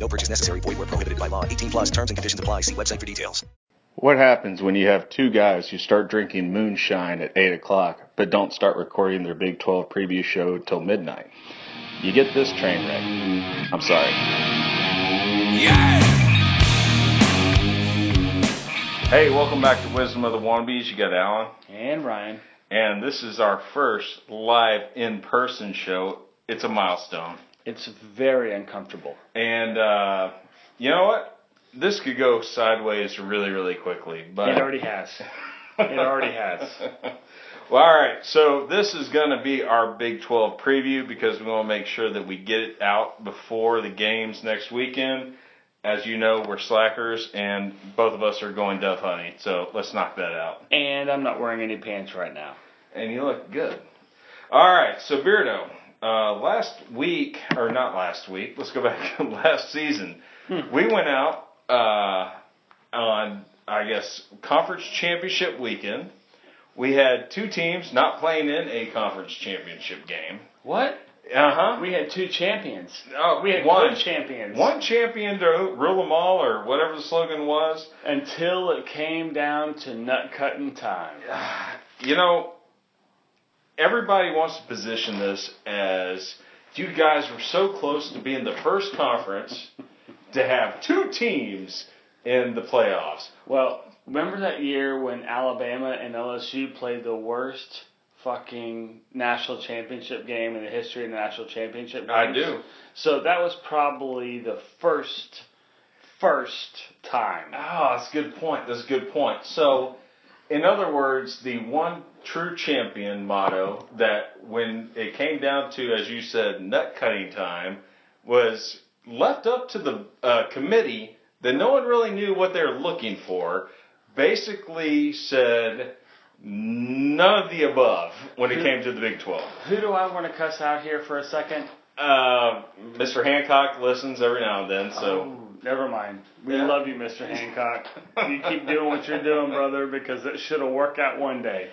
No purchase necessary. Void where prohibited by law. 18 plus terms and conditions apply. See website for details. What happens when you have two guys who start drinking moonshine at 8 o'clock but don't start recording their Big 12 preview show till midnight? You get this train wreck. I'm sorry. Hey, welcome back to Wisdom of the Wannabes. You got Alan. And Ryan. And this is our first live in person show. It's a milestone. It's very uncomfortable. And uh, you know what? This could go sideways really, really quickly. But It already has. It already has. Well, all right. So this is going to be our Big 12 preview because we want to make sure that we get it out before the games next weekend. As you know, we're slackers, and both of us are going dove hunting. So let's knock that out. And I'm not wearing any pants right now. And you look good. All right. So Beardo, uh, last week or not last week? Let's go back to last season. We went out uh, on, I guess, conference championship weekend. We had two teams not playing in a conference championship game. What? Uh huh. We had two champions. Oh, We had one good champions. One champion to rule them all, or whatever the slogan was. Until it came down to nut cutting time. You know, everybody wants to position this as you guys were so close to being the first conference to have two teams in the playoffs. Well, remember that year when Alabama and LSU played the worst fucking national championship game in the history of the national championship games? I do. So that was probably the first, first time. Oh, that's a good point. That's a good point. So, in other words, the one true champion motto that when it came down to, as you said, nut cutting time, was left up to the uh, committee that no one really knew what they were looking for. Basically said none of the above when it came to the Big 12. Who do I want to cuss out here for a second? Uh, Mr. Hancock listens every now and then, so. Oh, never mind. We Yeah. love you, Mr. Hancock. you keep doing what you're doing, brother, because it should have worked out one day.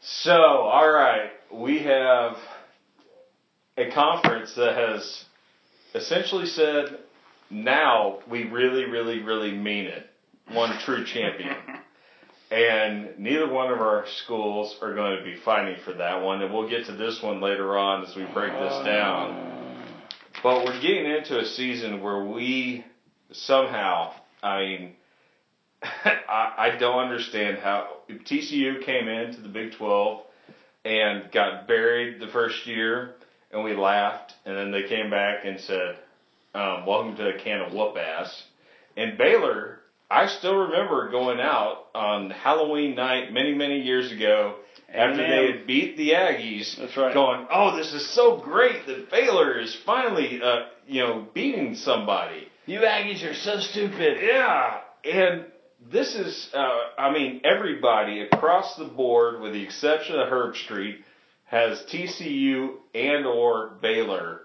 So, all right, we have a conference that has essentially said, now we really, really, really mean it. One true champion. And neither one of our schools are going to be fighting for that one. And we'll get to this one later on as we break this down. But we're getting into a season where we somehow, I mean, I, I don't understand how TCU came into the Big 12 and got buried the first year, and we laughed, and then they came back and said, um, "Welcome to a can of whoop ass." And Baylor, I still remember going out on Halloween night many, many years ago after they had beat the Aggies. That's right. Going, "Oh, this is so great that Baylor is finally, uh, you know, beating somebody." You Aggies are so stupid. Yeah, and this is, uh, I mean, everybody across the board, with the exception of Herbstreit, has TCU and or Baylor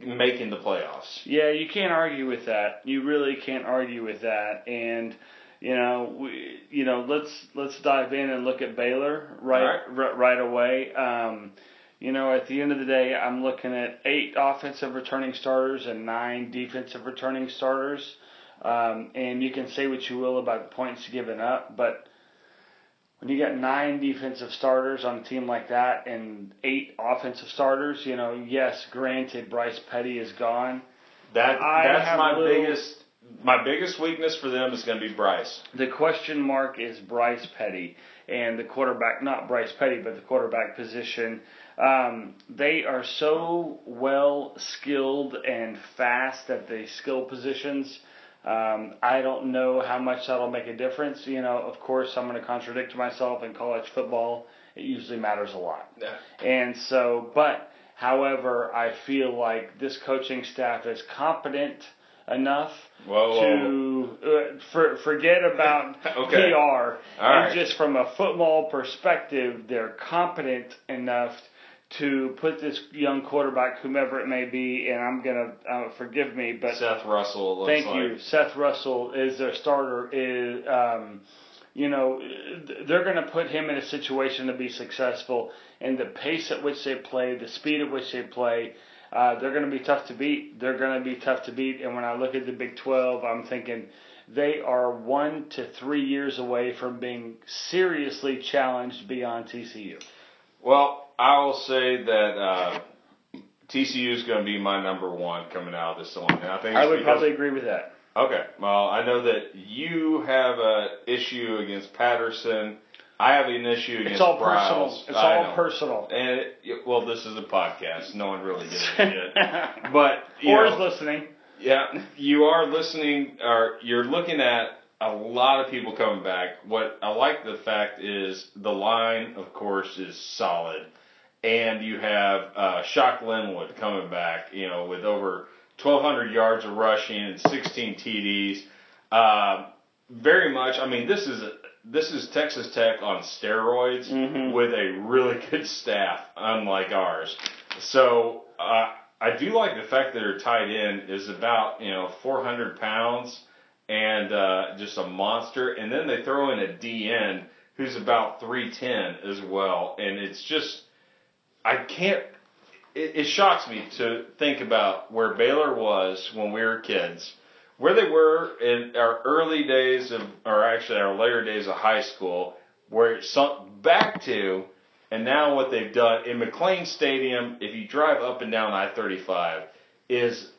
making the playoffs. Yeah, you can't argue with that. You really can't argue with that. And you know, we, you know, let's let's dive in and look at Baylor right right, right away. Um, you know, at the end of the day, I'm looking at eight offensive returning starters and nine defensive returning starters. Um, and you can say what you will about the points given up, but when you got nine defensive starters on a team like that and eight offensive starters, you know, yes, granted, Bryce Petty is gone. That that's my little- biggest my biggest weakness for them is going to be Bryce. The question mark is Bryce Petty and the quarterback, not Bryce Petty, but the quarterback position. Um, they are so well skilled and fast at the skill positions. Um, I don't know how much that'll make a difference. You know, of course, I'm going to contradict myself in college football. It usually matters a lot. Yeah. And so, but however, I feel like this coaching staff is competent enough Whoa, to uh, for, forget about Okay. PR All and right. just from a football perspective, they're competent enough to put this young quarterback, whomever it may be, and I'm gonna uh, forgive me, but Seth Russell. Looks Thank like. you. Seth Russell is their starter. Is um, you know they're going to put him in a situation to be successful, and the pace at which they play, the speed at which they play, uh, they're going to be tough to beat. They're going to be tough to beat. And when I look at the Big Twelve, I'm thinking they are one to three years away from being seriously challenged beyond TCU. Well, I will say that uh, TCU is going to be my number one coming out of this one, and I think I would because- probably agree with that. Okay. Well, I know that you have an issue against Patterson. I have an issue against It's all Briles. personal. It's I all know. personal. And it, well, this is a podcast. No one really gives a shit. But you or know, is listening. Yeah, you are listening, or you're looking at a lot of people coming back. What I like the fact is the line, of course, is solid, and you have uh, Shock Linwood coming back. You know, with over 1,200 yards of rushing and 16 TDs. Uh, very much. I mean, this is this is Texas Tech on steroids Mhm. with a really good staff, unlike ours. So uh, I do like the fact that their tight end is about you know 400 pounds and uh, just a monster, and then they throw in a DN who's about 310 as well, and it's just I can't. It, it shocks me to think about where Baylor was when we were kids, where they were in our early days of, or actually our later days of high school, where it sunk back to, and now what they've done in McLane Stadium. If you drive up and down I-35, is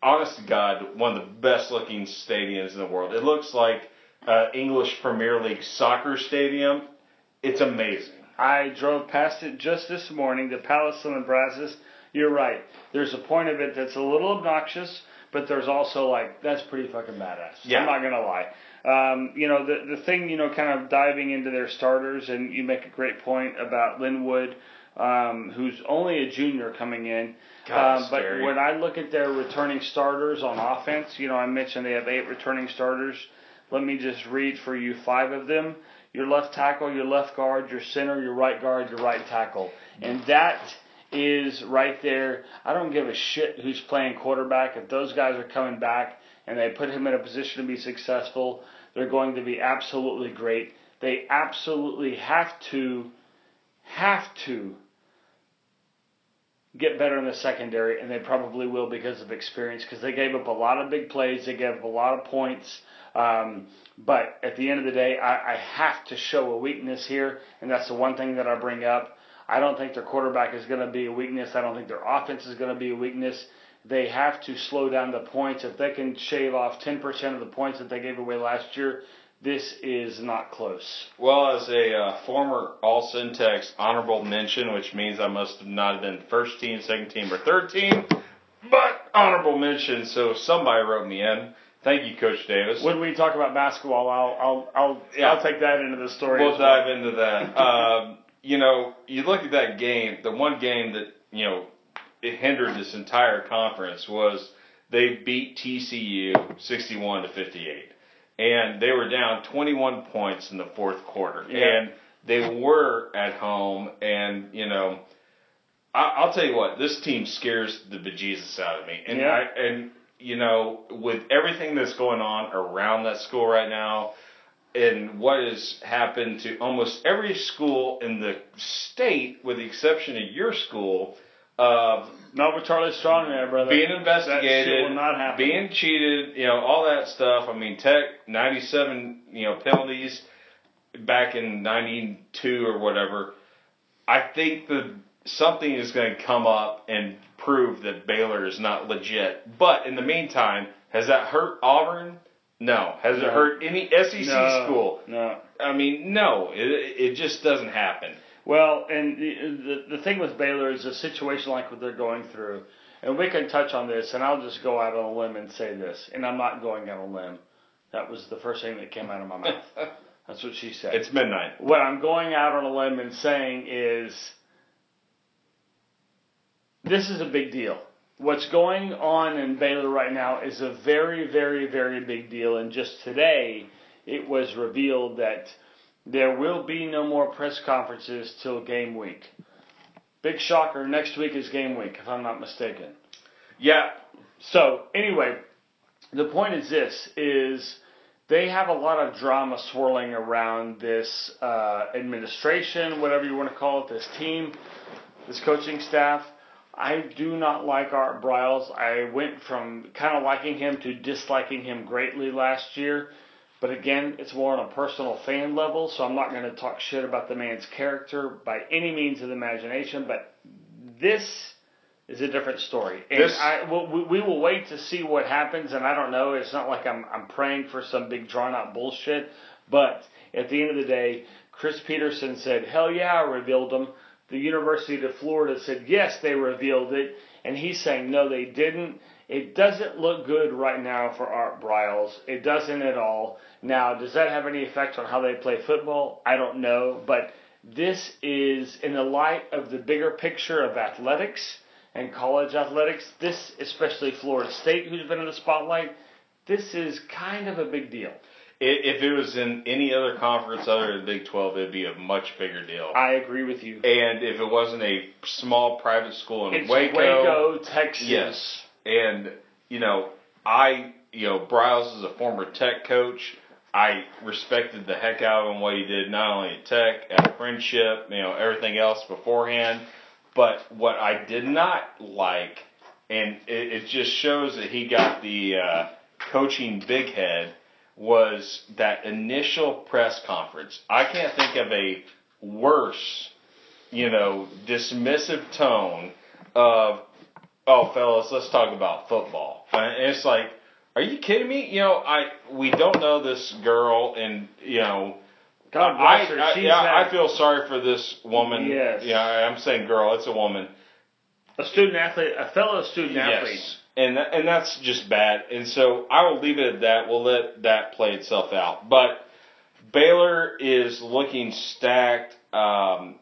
honest to God one of the best looking stadiums in the world. It looks like uh, English Premier League soccer stadium. It's amazing. I drove past it just this morning, the Palace of the Brazos. You're right. There's a point of it that's a little obnoxious, but there's also like that's pretty fucking badass. Yeah. I'm not gonna lie. Um, you know the the thing you know kind of diving into their starters, and you make a great point about Linwood, um, who's only a junior coming in. God, um, but scary. when I look at their returning starters on offense, you know I mentioned they have eight returning starters. Let me just read for you five of them. Your left tackle, your left guard, your center, your right guard, your right tackle. And that is right there. I don't give a shit who's playing quarterback. If those guys are coming back and they put him in a position to be successful, they're going to be absolutely great. They absolutely have to, have to get better in the secondary, and they probably will because of experience. Because they gave up a lot of big plays, they gave up a lot of points. Um, but at the end of the day, I, I have to show a weakness here, and that's the one thing that I bring up. I don't think their quarterback is going to be a weakness. I don't think their offense is going to be a weakness. They have to slow down the points. If they can shave off 10% of the points that they gave away last year, this is not close. Well, as a uh, former All Centex honorable mention, which means I must have not have been first team, second team, or third team, but honorable mention. So somebody wrote me in. Thank you, Coach Davis. When we talk about basketball, I'll I'll I'll, Yeah. I'll take that into the story. We'll well. dive into that. um, you know, you look at that game. The one game that you know it hindered this entire conference was they beat TCU sixty-one to fifty-eight, and they were down twenty-one points in the fourth quarter, Yeah. and they were at home. And you know, I, I'll tell you what, this team scares the bejesus out of me, and Yeah. I and you know, with everything that's going on around that school right now, and what has happened to almost every school in the state, with the exception of your school, of Not with Charlie Strong there, brother. being investigated, will not being cheated, you know, all that stuff. I mean, Tech ninety-seven, you know, penalties back in ninety-two or whatever. I think that something is going to come up and prove that Baylor is not legit. But in the meantime, has that hurt Auburn? No. Has it hurt any SEC no, school? No. I mean, no. It, it just doesn't happen. Well, and the, the the thing with Baylor is a situation like what they're going through, and we can touch on this, and I'll just go out on a limb and say this, and I'm not going out on a limb. That was the first thing that came out of my mouth. That's what she said. It's midnight. what I'm going out on a limb and saying is this is a big deal. what's going on in Baylor right now is a very, very, very big deal. And just today, it was revealed that there will be no more press conferences till game week. Big shocker. Next week is game week, if I'm not mistaken. Yeah. So anyway, the point is this: is they have a lot of drama swirling around this uh, administration, whatever you want to call it, this team, this coaching staff. I do not like Art Briles. I went from kind of liking him to disliking him greatly last year. But again, it's more on a personal fan level, so I'm not going to talk shit about the man's character by any means of the imagination. But this is a different story. And This- I, we, we will wait to see what happens. And I don't know. It's not like I'm, I'm praying for some big drawn out bullshit. But at the end of the day, Chris Petersen said, hell yeah, I revealed them. The University of Florida said, yes, they revealed it. And he's saying, no, they didn't. It doesn't look good right now for Art Briles. It doesn't at all. Now, does that have any effect on how they play football? I don't know. But this is, in the light of the bigger picture of athletics and college athletics, this, especially Florida State, who's been in the spotlight, this is kind of a big deal. If it was in any other conference other than Big 12, it'd be a much bigger deal. I agree with you. and if it wasn't a small private school in It's Waco, Waco, Texas. yes. And you know, I you know, Briles is a former Tech coach. I respected the heck out of him what he did not only at Tech, at Friendship, you know, everything else beforehand. But what I did not like, and it, it just shows that he got the uh, coaching big head, was that initial press conference. I can't think of a worse, you know, dismissive tone of, oh, fellas, let's talk about football. And it's like, are you kidding me? You know, I we don't know this girl, and you know, God I, bless her. I, yeah, had I feel sorry for this woman. Yes. Yeah, I'm saying girl, it's a woman. a student athlete, a fellow student athlete. And that, and that's just bad. And so I will leave it at that. We'll let that play itself out. But Baylor is looking stacked. Um,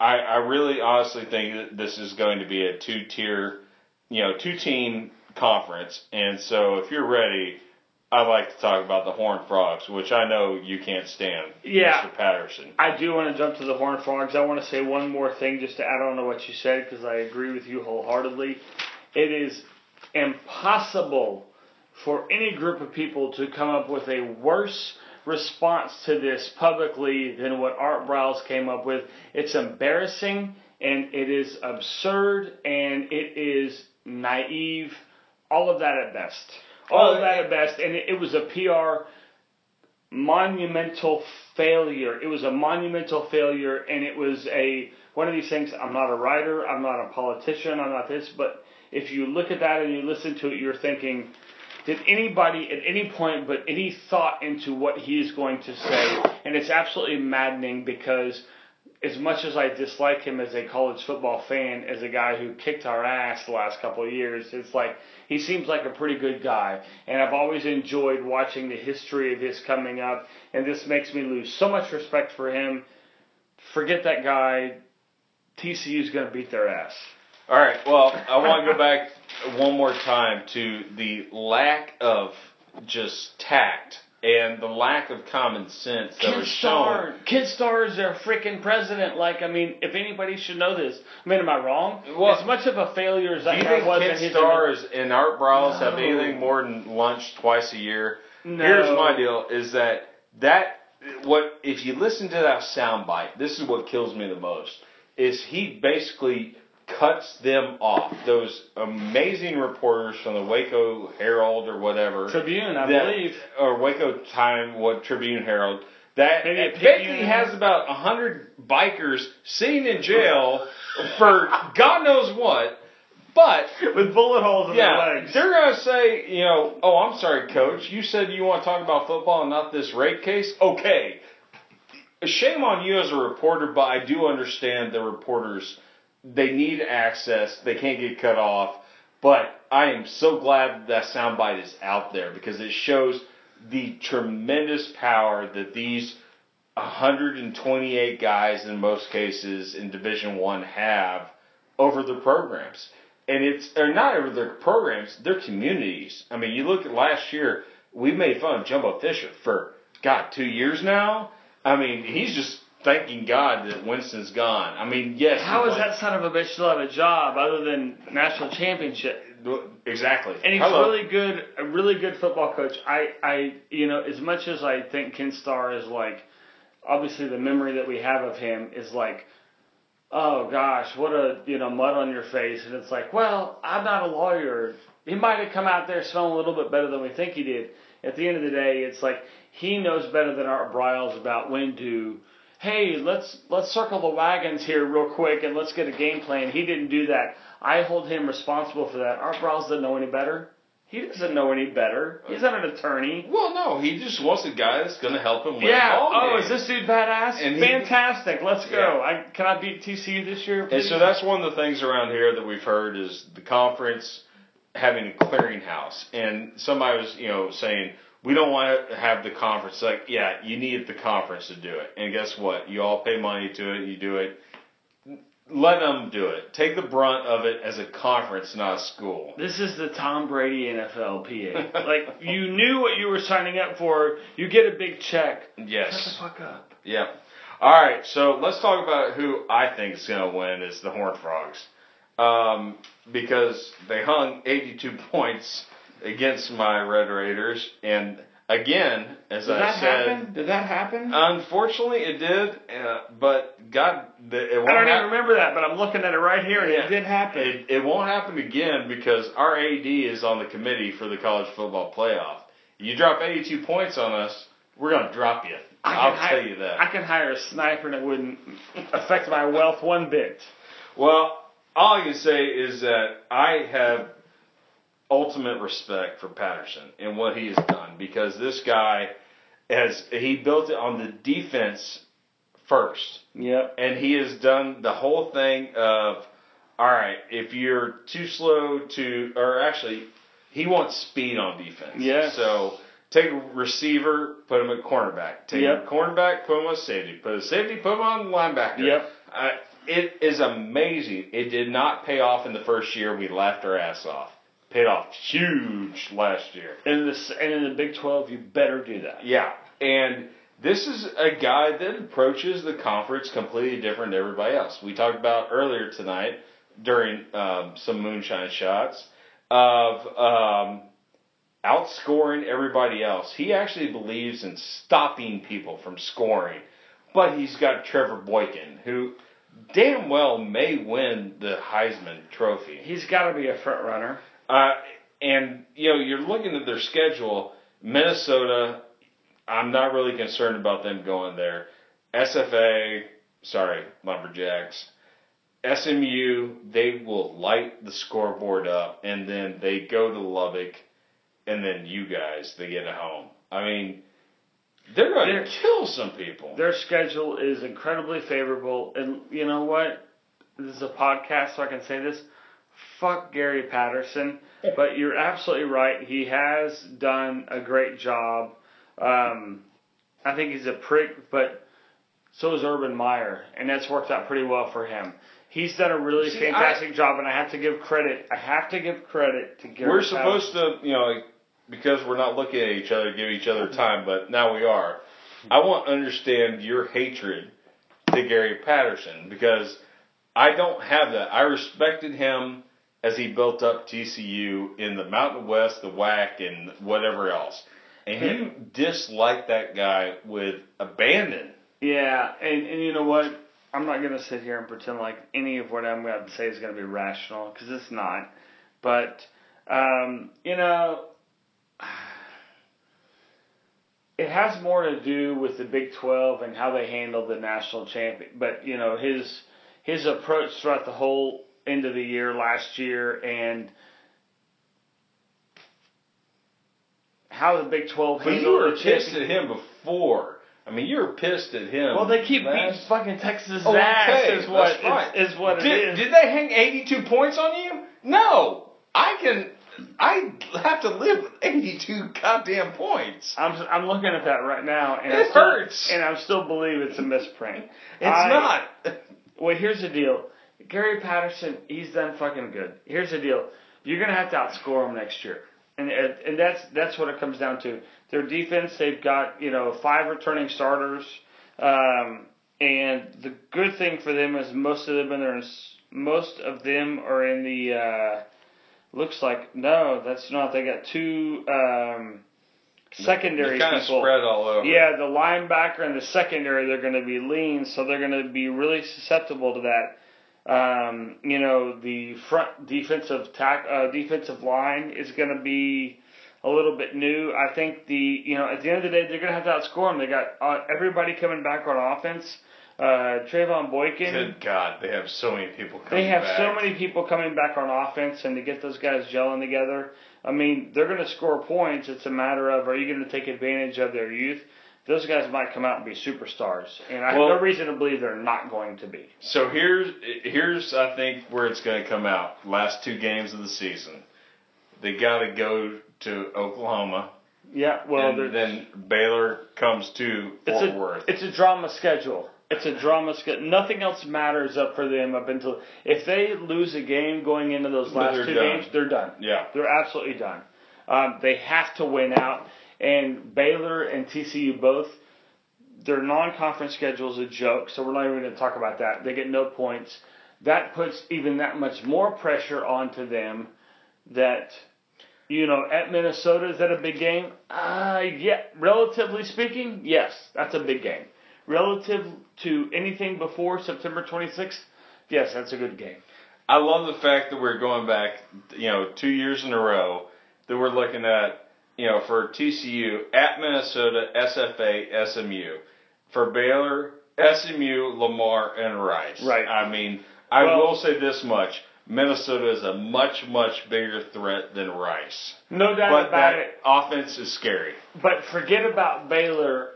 I, I really honestly think that this is going to be a two tier, you know, two team conference. And so if you're ready, I'd like to talk about the Horned Frogs, which I know you can't stand, Yeah. Mr. Patterson. I do want to jump to the Horned Frogs. I want to say one more thing just to add on to what you said because I agree with you wholeheartedly. It is impossible for any group of people to come up with a worse response to this publicly than what Art Briles came up with. It's embarrassing and it is absurd and it is naive. All of that at best. All of uh, that at best. And it, it was a PR monumental failure. It was a monumental failure, and it was a one of these things. I'm not a writer. I'm not a politician. I'm not this. But if you look at that and you listen to it, you're thinking, did anybody at any point put any thought into what he is going to say? And it's absolutely maddening because. As much as I dislike him as a college football fan, as a guy who kicked our ass the last couple of years, it's like he seems like a pretty good guy. And I've always enjoyed watching the history of his coming up, and this makes me lose so much respect for him. Forget that guy. TCU's going to beat their ass. All right. Well, I want to go back one more time to the lack of just tact and the lack of common sense that Ken was shown. Ken Starr is their freaking president. Like, I mean, if anybody should know this, I mean, am I wrong? Well, as much of a failure as Do that you guy think was in Stars and Art Briles have anything more than lunch twice a year? No. Here's my deal: is that that what if you listen to that soundbite? This is what kills me the most. Is he basically cuts them off? Those amazing reporters from the Waco Herald or whatever Tribune, I that- believe. or Waco Time, what Tribune Herald. That basically has about a hundred bikers sitting in jail for God knows what, but with bullet holes in yeah, their legs. they're gonna say, you know, oh, I'm sorry, coach. You said you want to talk about football and not this rape case. Okay, shame on you as a reporter, but I do understand the reporters. They need access. They can't get cut off. But I am so glad that soundbite is out there because it shows the tremendous power that these 128 guys in most cases in Division One have over their programs. and it's or not over their programs, their communities. I mean, you look at last year, we made fun of Jimbo Fisher for God two years now. I mean, he's just thanking God that Winston's gone. I mean, yes. How is that son of a bitch still have a job other than national championship? exactly? And he's Hello. really good, a really good football coach. I, I, you know, as much as I think Ken Starr is like, obviously the memory that we have of him is like, oh gosh, what a, you know, mud on your face. And it's like, well, I'm not a lawyer. He might have come out there smelling a little bit better than we think he did. At the end of the day, it's like he knows better than Art Briles about when to, hey, let's let's circle the wagons here real quick and let's get a game plan. He didn't do that. I hold him responsible for that. Art Briles doesn't know any better. He doesn't know any better. He's not an attorney. Well, no, he just wants a guy that's going to help him win Yeah. Oh, games. is this dude badass? And he- Fantastic. Let's go. Yeah. I can I beat TCU this year? And so that's one of the things around here that we've heard is the conference having a clearinghouse. And somebody was, you know, saying we don't want to have the conference. Like, yeah, you need the conference to do it. And guess what? You all pay money to it. You do it. Let them do it. Take the brunt of it as a conference, not a school. This is the Tom Brady NFL PA. like you knew what you were signing up for. You get a big check. Yes. Shut the fuck up. Yeah. All right. So let's talk about who I think is going to win is the Horned Frogs, um, because they hung 82 points against my Red Raiders, and again, as Did I that said, happen? Did that happen? unfortunately it did, uh, but God, the, it won't I don't hap- even remember that, but I'm looking at it right here, and Yeah. it did happen. It, it won't happen again because our AD is on the committee for the college football playoff. You drop 82 points on us, we're going to drop you. I'll hi- tell you that. I can hire a sniper and it wouldn't affect my wealth one bit. Well, all I can say is that I have ultimate respect for Patterson and what he has done because this guy has he built it on the defense first. Yep. And he has done the whole thing of all right, if you're too slow to or actually he wants speed on defense. Yeah. So take a receiver, put him at cornerback. Take Yep. a cornerback, put him on safety. Put a safety, put him on linebacker. Yep. Uh, it is amazing. It did not pay off in the first year. We laughed our ass off. Paid off huge last year. And in this and in the Big Twelve, you better do that. Yeah. And this is a guy that approaches the conference completely different than everybody else. We talked about earlier tonight during um, some moonshine shots of um, outscoring everybody else. He actually believes in stopping people from scoring. But he's got Trevor Boykin, who damn well may win the Heisman Trophy. He's got to be a front runner. Uh, and you know, you're looking at their schedule. Minnesota, I'm not really concerned about them going there. SFA, sorry, Lumberjacks. SMU, they will light the scoreboard up, and then they go to Lubbock, and then you guys, they get it home. I mean, they're going to kill some people. Their schedule is incredibly favorable, and you know what? This is a podcast, so I can say this. Fuck Gary Patterson, but you're absolutely right. He has done a great job. Um, I think he's a prick, but so is Urban Meyer, and that's worked out pretty well for him. He's done a really See, fantastic job, and I have to give credit. I have to give credit to Gary. We're Patterson. supposed to, you know, because we're not looking at each other, give each other time, but now we are. I want to understand your hatred to Gary Patterson because I don't have that. I respected him as he built up TCU in the Mountain West, the WAC, and whatever else. And you dislike that guy with abandon. Yeah, and, and you know what? I'm not going to sit here and pretend like any of what I'm going to say is going to be rational because it's not. But, um, you know, it has more to do with the Big 12 and how they handled the national champion. But, you know, his his approach throughout the whole end of the year last year and how the Big 12 But handled you were the pissed at him before. I mean, you were pissed at him. Well, they keep beating fucking Texas Oh, ass. is what that's right. is, is what did, it is. Did they hang 82 points on you? No. I can. I have to live with 82 goddamn points. I'm I'm looking at that right now, and It I still, hurts. and I still believe it's a misprint. It's I- not. Well, here's the deal. Gary Patterson, he's done fucking good. Here's the deal: you're gonna have to outscore them next year, and and that's that's what it comes down to. Their defense, they've got you know five returning starters, um, and the good thing for them is most of them are in, most of them are in the. Uh, looks like no, that's not. They got two. Um, secondary kind of spread all over. Yeah, the linebacker and the secondary, they're going to be lean, so they're going to be really susceptible to that. Um, you know, the front defensive tack, uh, defensive line is going to be a little bit new. I think the, you know, at the end of the day, they're going to have to outscore them. They got uh, everybody coming back on offense. Uh, Trevone Boykin. Good God, they have so many people coming They have back. so many people coming back on offense, and to get those guys gelling together, I mean, they're going to score points. It's a matter of are you going to take advantage of their youth? Those guys might come out and be superstars, and I Well- have no reason to believe they're not going to be. So here's here's I think where it's going to come out. Last two games of the season, they got to go to Oklahoma, Yeah, well, and then Baylor comes to it's Fort a Worth. it's a drama schedule. It's a drama schedule. Nothing else matters up for them up until if they lose a game going into those last two done. games, they're done. yeah, They're absolutely done. Um, they have to win out. And Baylor and TCU both, their non-conference schedule is a joke, so we're not even going to talk about that. They get no points. That puts even that much more pressure onto them. That, you know, at Minnesota is that a big game? Uh, yeah, relatively speaking, yes, that's a big game. Relative to anything before September 26th, yes, that's a good game. I love the fact that we're going back, you know, two years in a row that we're looking at, you know, for TCU at Minnesota, SFA, SMU, for Baylor, SMU, Lamar, and Rice. Right. I mean, I Well- will say this much: Minnesota is a much, much bigger threat than Rice. No doubt But about that it. offense is scary. But forget about Baylor.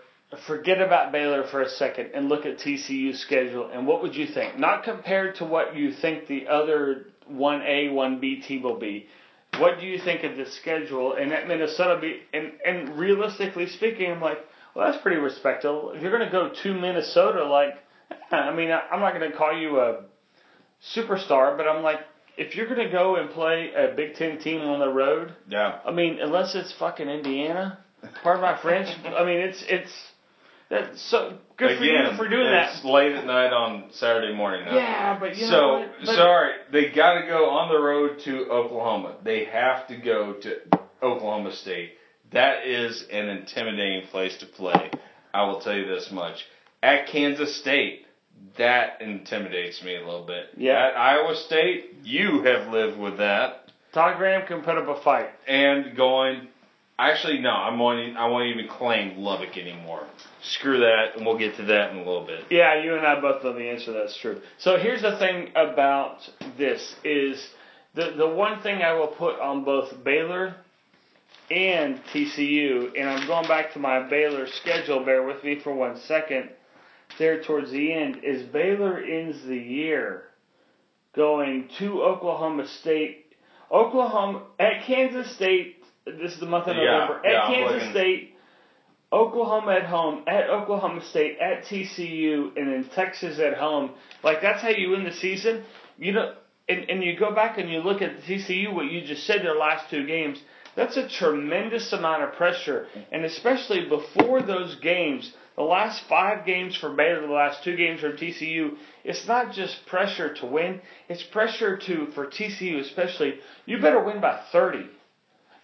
Forget about Baylor for a second and look at TCU's schedule. And what would you think? Not compared to what you think the other 1A, 1B team will be. What do you think of the schedule? And at Minnesota, be, and, and realistically speaking, I'm like, well, that's pretty respectable. If you're going to go to Minnesota, like, I mean, I- I'm not going to call you a superstar, but I'm like, if you're going to go and play a Big Ten team on the road, Yeah. I mean, unless it's fucking Indiana, pardon my French. I mean, it's it's that's so good for Again, you for doing it's that. late at night on Saturday morning. Now. Yeah, but you so, know what? But- sorry, they got to go on the road to Oklahoma. They have to go to Oklahoma State. That is an intimidating place to play. I will tell you this much. At Kansas State, that intimidates me a little bit. Yeah. At Iowa State, you have lived with that. Todd Graham can put up a fight. And going, actually, no, I'm wanting, I won't even claim Lubbock anymore. Screw that, and we'll get to that in a little bit. Yeah, you and I both know the answer. That's true. So here's the thing about this: is the the one thing I will put on both Baylor and TCU, and I'm going back to my Baylor schedule. Bear with me for one second. There towards the end is Baylor ends the year going to Oklahoma State, Oklahoma at Kansas State. This is the month of November yeah, at I'm Kansas. State. Oklahoma at home, at Oklahoma State, at TCU, and then Texas at home. Like that's how you win the season. You know, and, and you go back and you look at TCU, what you just said, their last two games. That's a tremendous amount of pressure, and especially before those games, the last five games for Baylor, the last two games for TCU. It's not just pressure to win; it's pressure to for TCU, especially. You better win by thirty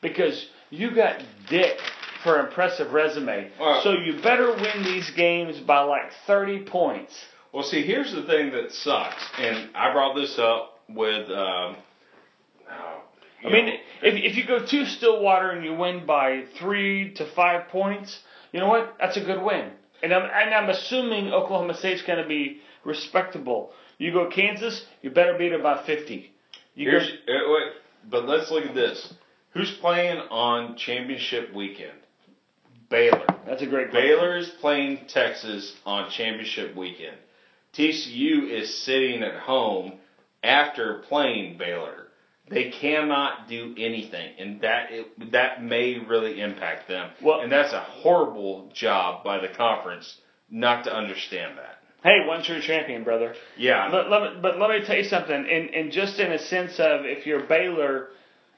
because you got Dick for impressive resume. Well- so you better win these games by like 30 points. Well, see, here's the thing that sucks, and I brought this up with. Um, oh, I mean, know, if, if you go to Stillwater and you win by three to five points, you know what? That's a good win. And I'm, and I'm assuming Oklahoma State's going to be respectable. You go Kansas, you better beat it by 50. You here's go, uh, wait, but let's look at this. Who's playing on championship weekend? Baylor. that's a great question. Baylor is playing Texas on championship weekend. TCU is sitting at home after playing Baylor. They cannot do anything, and that it, that may really impact them. Well- and that's a horrible job by the conference not to understand that. Hey, one true champion, brother. Yeah. But let me, but let me tell you something. And and just in a sense of if you're Baylor,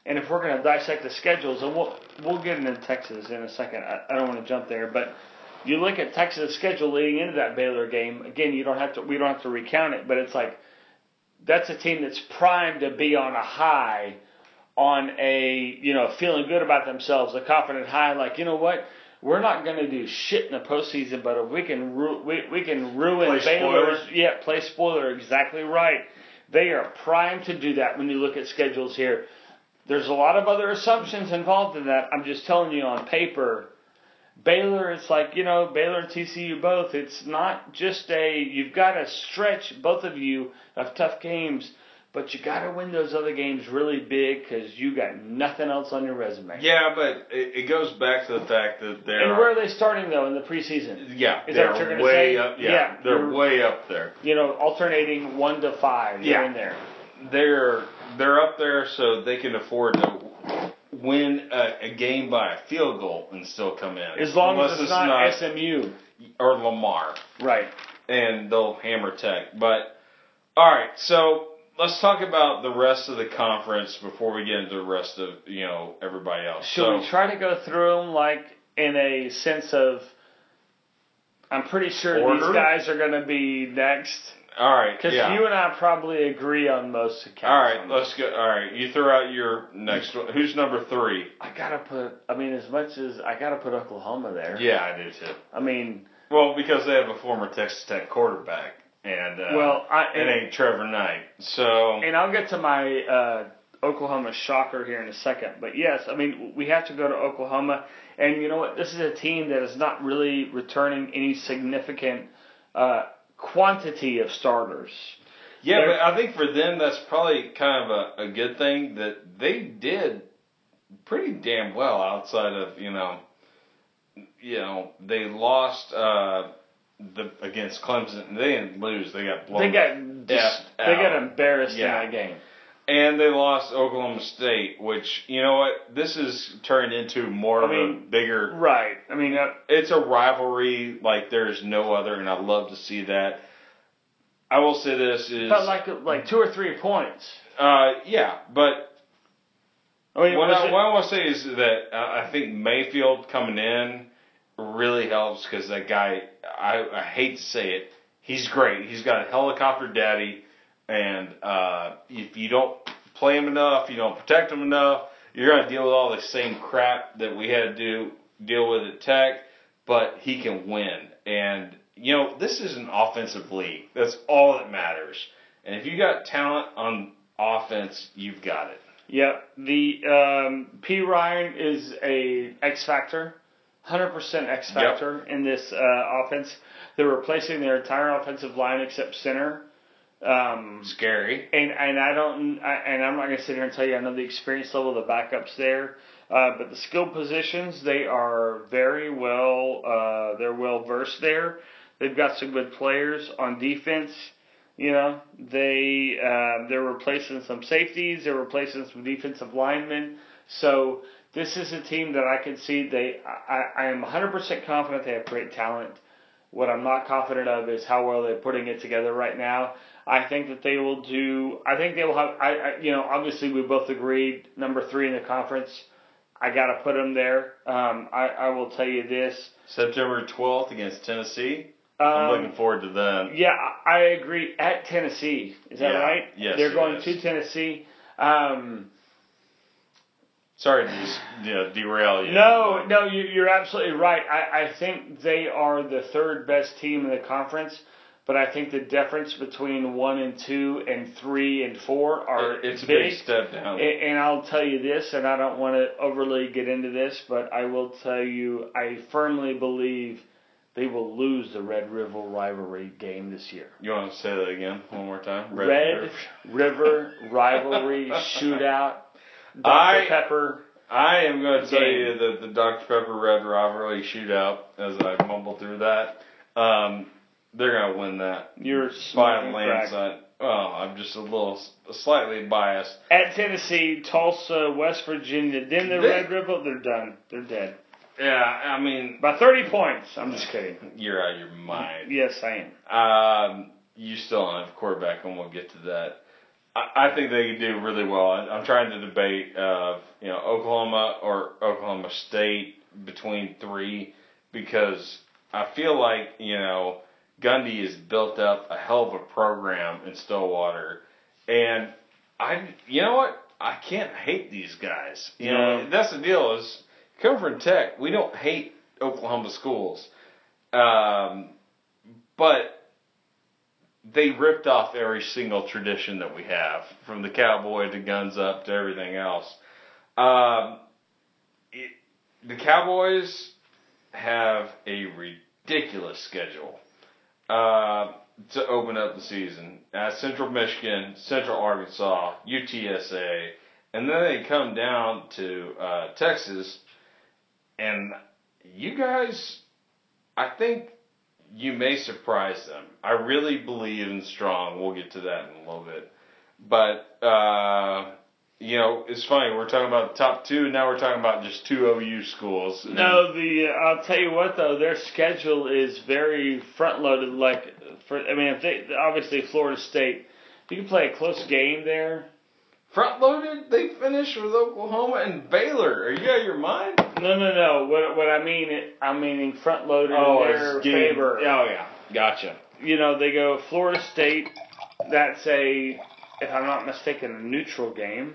and if we're going to dissect the schedules, and we'll we'll get into Texas in a second. I, I don't want to jump there, but you look at Texas' schedule leading into that Baylor game. Again, you don't have to. We don't have to recount it, but it's like that's a team that's primed to be on a high, on a you know feeling good about themselves, a confident high. Like you know what, we're not going to do shit in the postseason, but if we can ru- we we can ruin Play Baylor's spoiler. yeah play spoiler exactly right. They are primed to do that when you look at schedules here. There's a lot of other assumptions involved in that. I'm just telling you on paper. Baylor, it's like, you know, Baylor and TCU both. It's not just a, you've got to stretch, both of you, of tough games, but you got to win those other games really big because you got nothing else on your resume. Yeah, but it, it goes back to the fact that they're And where are they starting, though, in the preseason? yeah Is that they're what you're way say? up. Yeah, Yeah, they're way up there. You know, alternating one to five. They're Yeah. in there. They're they're up there, so they can afford to win a, a game by a field goal and still come in. As long Unless as it's, not, SMU. or Lamar, Right. and they'll hammer Tech. But all right, so let's talk about the rest of the conference before we get into the rest of you know everybody else. Should so, we try to go through them like in a sense of? I'm pretty sure these guys are going to be next all right, because yeah. you and I probably agree on most accounts. all right, let's go. All right, you throw out your next one. Who's number three? I gotta put. I mean, as much as I gotta put Oklahoma there. Yeah, I do too. I mean, Well, because they have a former Texas Tech quarterback, and uh, well, I it and, ain't Trevor Knight. So and I'll get to my uh, Oklahoma shocker here in a second. But yes, I mean, we have to go to Oklahoma, and you know what? This is a team that is not really returning any significant uh, quantity of starters. yeah, They're- but I think for them that's probably kind of a, a good thing that they did pretty damn well outside of you know, you know they lost uh, the against Clemson. They didn't lose. They got blown. They got F they got embarrassed Yeah. in that game. And they lost Oklahoma State, which you know what this is turned into more I of a bigger Right. I mean, uh, it's a rivalry like there's no other, and I love to see that. I will say this is, felt like like two or three points. uh, yeah, but I mean, what I, it- what I want to say is that uh, I think Mayfield coming in really helps because that guy, I, I hate to say it, he's great. He's got a helicopter daddy, and uh, if you don't play them enough, you don't protect them enough, you're going to deal with all the same crap that we had to do deal with at Tech. But he can win, and you know this is an offensive league. That's all that matters. And if you got talent on offense, you've got it. Yep. The um, Perine is a X factor, hundred percent X factor in this uh, offense. They're replacing their entire offensive line except center. Um, Scary. and and I don't I, and I'm not gonna sit here and tell you I know the experience level of the backups there, uh, but the skill positions they are very well uh, they're well versed there. They've got some good players on defense. You know they um, they're replacing some safeties. They're replacing some defensive linemen. So this is a team that I can see they I, I am 100% confident they have great talent. What I'm not confident of is how well they're putting it together right now. I think that they will do. I think they will have. I, I you know, obviously we both agreed number three in the conference. I got to put them there. Um, I, I will tell you this. September 12th against Tennessee. I'm Um, looking forward to that. yeah, I agree. At Tennessee, is that Yeah. right? Yes, they're going is. to Tennessee. Um, Sorry to just you know, derail you. no, no, you, you're absolutely right. I, I think they are the third best team in the conference, but I think the difference between one and two and three and four are It- it's a big. big step down. And, and I'll tell you this, and I don't want to overly get into this, but I will tell you, I firmly believe they will lose the Red River rivalry game this year. You want to say that again one more time? Red, River rivalry shootout. Dr. I- Pepper. I am going to tell you that the Dr. Pepper Red Rivalry shootout, as I mumble through that, um, they're going to win that You're by a landslide. Well, I'm just a little slightly biased. At Tennessee, Tulsa, West Virginia, then the They- Red River, they're done. They're dead. Yeah, I mean, By 30 points. I'm just kidding. you're out of your mind. Yes, I am. Um, you still don't have a quarterback, and we'll get to that. I, I think they could do really well. I, I'm trying to debate, uh, you know, Oklahoma or Oklahoma State between three because I feel like you know Gundy has built up a hell of a program in Stillwater, and I, you know what, I can't hate these guys. You know, that's the deal is come from Tech. We don't hate Oklahoma schools, um, but they ripped off every single tradition that we have, from the cowboy to guns up to everything else. Um, it, the Cowboys have a ridiculous schedule uh, to open up the season. Uh, Central Michigan, Central Arkansas, UTSA, and then they come down to uh, Texas. And you guys, I think you may surprise them. I really believe in Strong. We'll get to that in a little bit. But, uh, you know, it's funny. We're talking about the top two, and now we're talking about just two OU schools. No, the uh, I'll tell you what though, their schedule is very front loaded. Like for I mean, if they obviously Florida State, you can play a close game there. Front loaded, they finished with Oklahoma and Baylor. Are you out of your mind? No, no, no. What what I mean, it, I'm meaning front loaded Oh, in their it's getting- favor. Oh, yeah. Gotcha. You know, they go Florida State. That's a, if I'm not mistaken, a neutral game.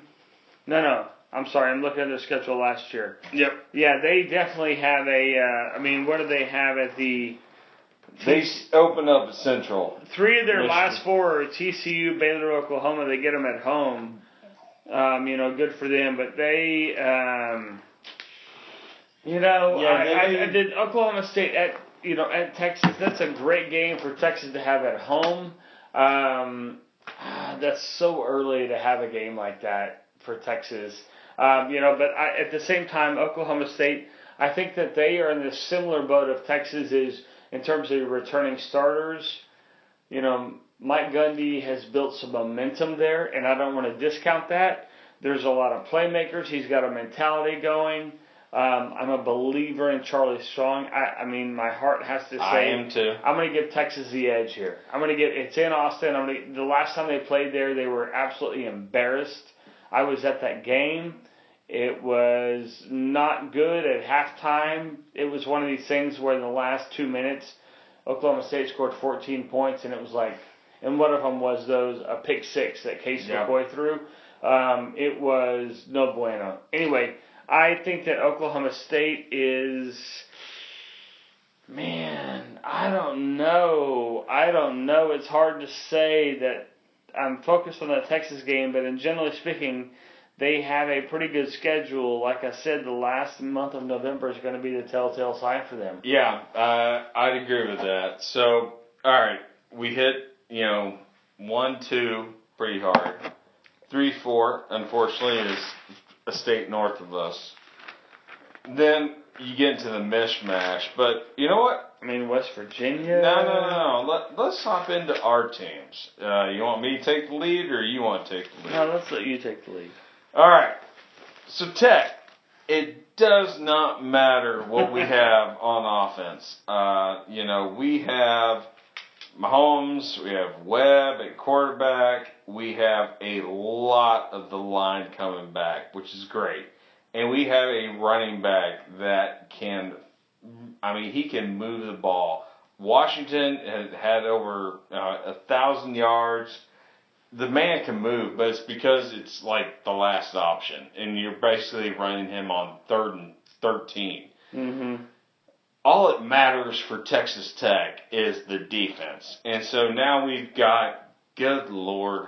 No, no. I'm sorry. I'm looking at their schedule last year. Yep. Yeah, they definitely have a. Uh, I mean, what do they have at the? They s- open up at Central. Three of their Michigan. last four are TCU, Baylor, Oklahoma. They get them at home. Um, you know, good for them. But they, um, you know, Yeah, I, I, I did Oklahoma State at you know at Texas. That's a great game for Texas to have at home. Um, ah, that's so early to have a game like that for Texas. Um, you know, but I, at the same time, Oklahoma State, I think that they are in the similar boat of Texas is in terms of returning starters. You know, Mike Gundy has built some momentum there, and I don't want to discount that. There's a lot of playmakers. He's got a mentality going. Um, I'm a believer in Charlie Strong. I, I mean, my heart has to say I am too. I'm going to give Texas the edge here. I'm going to get it's in Austin. I'm gonna, the last time they played there, they were absolutely embarrassed. I was at that game. It was not good at halftime. It was one of these things where in the last two minutes, Oklahoma State scored 14 points, and it was like, and one of them was those a pick six that Case. McCoy threw. Um, it was no bueno. Anyway, I think that Oklahoma State is. Man, I don't know. I don't know. It's hard to say that I'm focused on that Texas game, but in generally speaking, they have a pretty good schedule. Like I said, the last month of November is going to be the telltale sign for them. Yeah, uh, I'd agree with that. So, all right, we hit you know one, two pretty hard. Three, four, unfortunately, is a state north of us. Then you get into the mishmash, but you know what? I mean, West Virginia. No, no, no. Let, let's hop into our teams. Uh, you want me to take the lead, or you want to take the lead? No, let's let you take the lead. All right. So Tech, it does not matter what we have on offense. Uh, you know, we have Mahomes, we have Webb at quarterback, we have a lot of the line coming back, which is great. And we have a running back that can I mean, he can move the ball. Washington has had over uh, a thousand yards the man can move, but it's because it's like the last option, and you're basically running him on third and thirteen. Mm-hmm. All it matters for Texas Tech is the defense, and so now we've got. Good lord,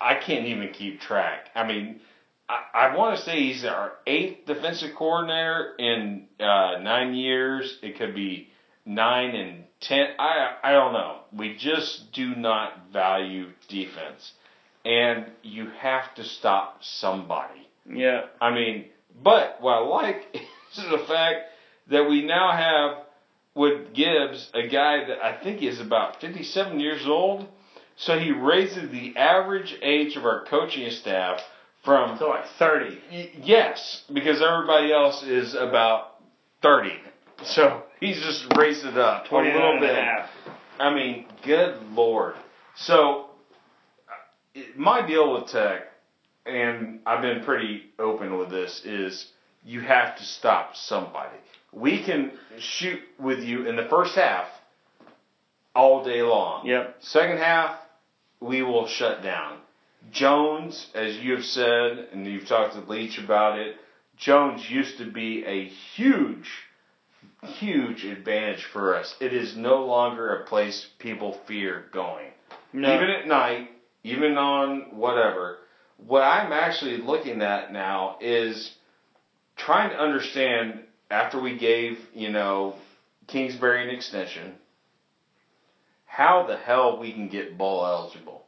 I can't even keep track. I mean, I, I want to say he's our eighth defensive coordinator in uh, nine years. It could be nine and ten. I I don't know. We just do not value defense, and you have to stop somebody. Yeah. I mean, but what I like is the fact that we now have with Gibbs a guy that I think is about 57 years old. So he raises the average age of our coaching staff from So like thirty. Y- Yes, because everybody else is about 30. So he's just raised it up a 29 little and a bit. half. I mean, good lord. So uh, my deal with Tech, and I've been pretty open with this, is you have to stop somebody. We can shoot with you in the first half all day long. Yep. Second half, we will shut down. Jones, as you have said, and you've talked to Leach about it, Jones used to be a huge, huge advantage for us. It is no longer a place people fear going. No. Even at night, even on whatever. What I'm actually looking at now is trying to understand after we gave, you know, Kingsbury an extension, how the hell we can get bowl eligible.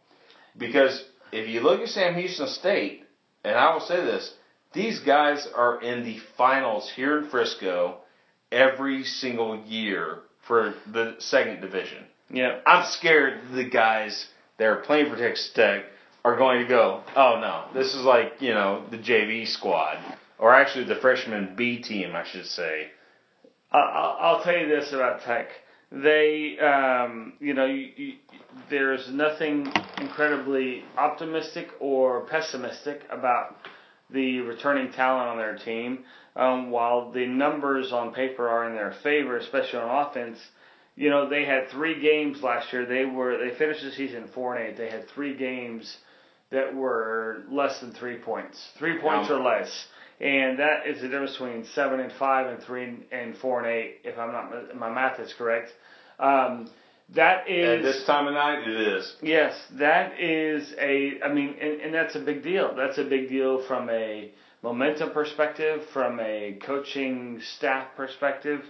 Because if you look at Sam Houston State, and I will say this, these guys are in the finals here in Frisco every single year for the second division. Yep. I'm scared the guys that are playing for Texas Tech are going to go, oh no, this is like, you know, the JV squad. Or actually the freshman B team, I should say. I- I'll, I'll tell you this about Tech. They, um, you know, you, you, there's nothing incredibly optimistic or pessimistic about the returning talent on their team. Um, while the numbers on paper are in their favor, especially on offense, you know, they had three games last year. They were they finished the season four and eight. They had three games that were less than three points, three points Um, or less, and that is the difference between seven and five and three and, four and eight. If I'm not my math is correct, um, that is At this time of night, it is. Yes, that is a. I mean, and, and that's a big deal. That's a big deal from a momentum perspective, from a coaching staff perspective.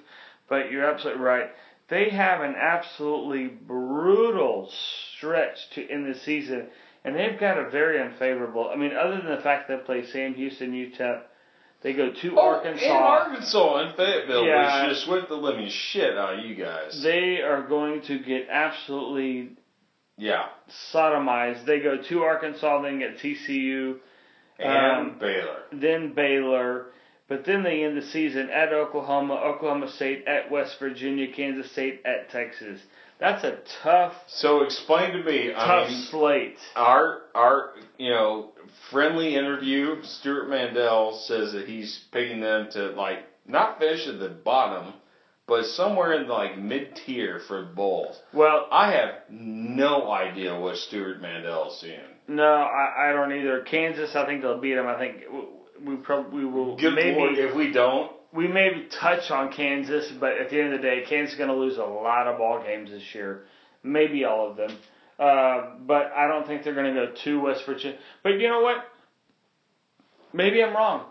But you're absolutely right. They have an absolutely brutal stretch to in the season, and they've got a very unfavorable. I mean, other than the fact they play Sam Houston, UTEP, they go to Arkansas. In Arkansas and Fayetteville, Yeah. we just whipped the living shit out of you guys. They are going to get absolutely yeah. sodomized. They go to Arkansas, then get TCU. And Um, Baylor. then Baylor, but then they end the season at Oklahoma, Oklahoma State, at West Virginia, Kansas State, at Texas. That's a tough, So explain to me, I tough mean, slate. our our you know friendly interview, Stewart Mandel says that he's picking them to like not finish at the bottom, but somewhere in the like mid tier for bowls. Well, I have no idea what Stewart Mandel is seeing. no, I, I don't either. Kansas, I think they'll beat them. I think we probably we will Good maybe lord, if we don't, we maybe touch on Kansas, but at the end of the day, Kansas is going to lose a lot of ball games this year, maybe all of them. Uh, but I don't think they're going to go to West Virginia. But you know what? Maybe I'm wrong.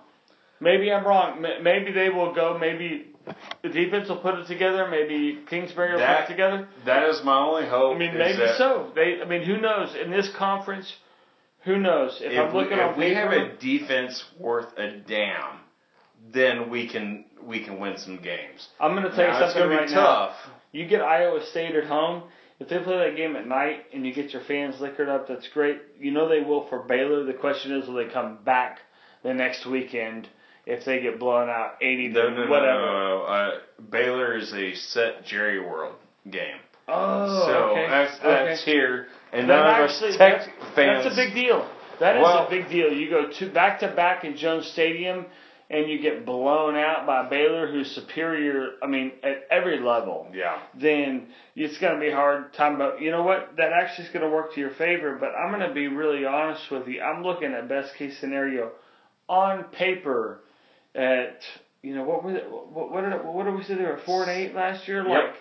Maybe I'm wrong. Maybe they will go. Maybe the defense will put it together. Maybe Kingsbury will That- put it together. that is my only hope. I mean, maybe that so. They. I mean, who knows? In this conference, who knows? If, If, I'm looking we, if we have a defense worth a damn, then we can we can win some games. I'm going to tell you Now, it's something gonna right be now. tough. You get Iowa State at home. If they play that game at night and you get your fans liquored up, that's great. You know they will for Baylor. The question is, will they come back the next weekend if they get blown out 80 to No, no, no, whatever? no, no. Uh, Baylor is a set Jerry World game. Oh, so okay. that's that's okay. here, and Then none of actually, us Tech that's, fans. that's a big deal. That is Well- a big deal. You go to back to back in Jones Stadium and you get blown out by Baylor, who's superior. I mean, at every level. Yeah. then it's going to be hard time. But you know what? That actually is going to work to your favor. But I'm going to be really honest with you. I'm looking at best case scenario on paper at you know what were they, what what did what did we say they were four and eight last year? Like,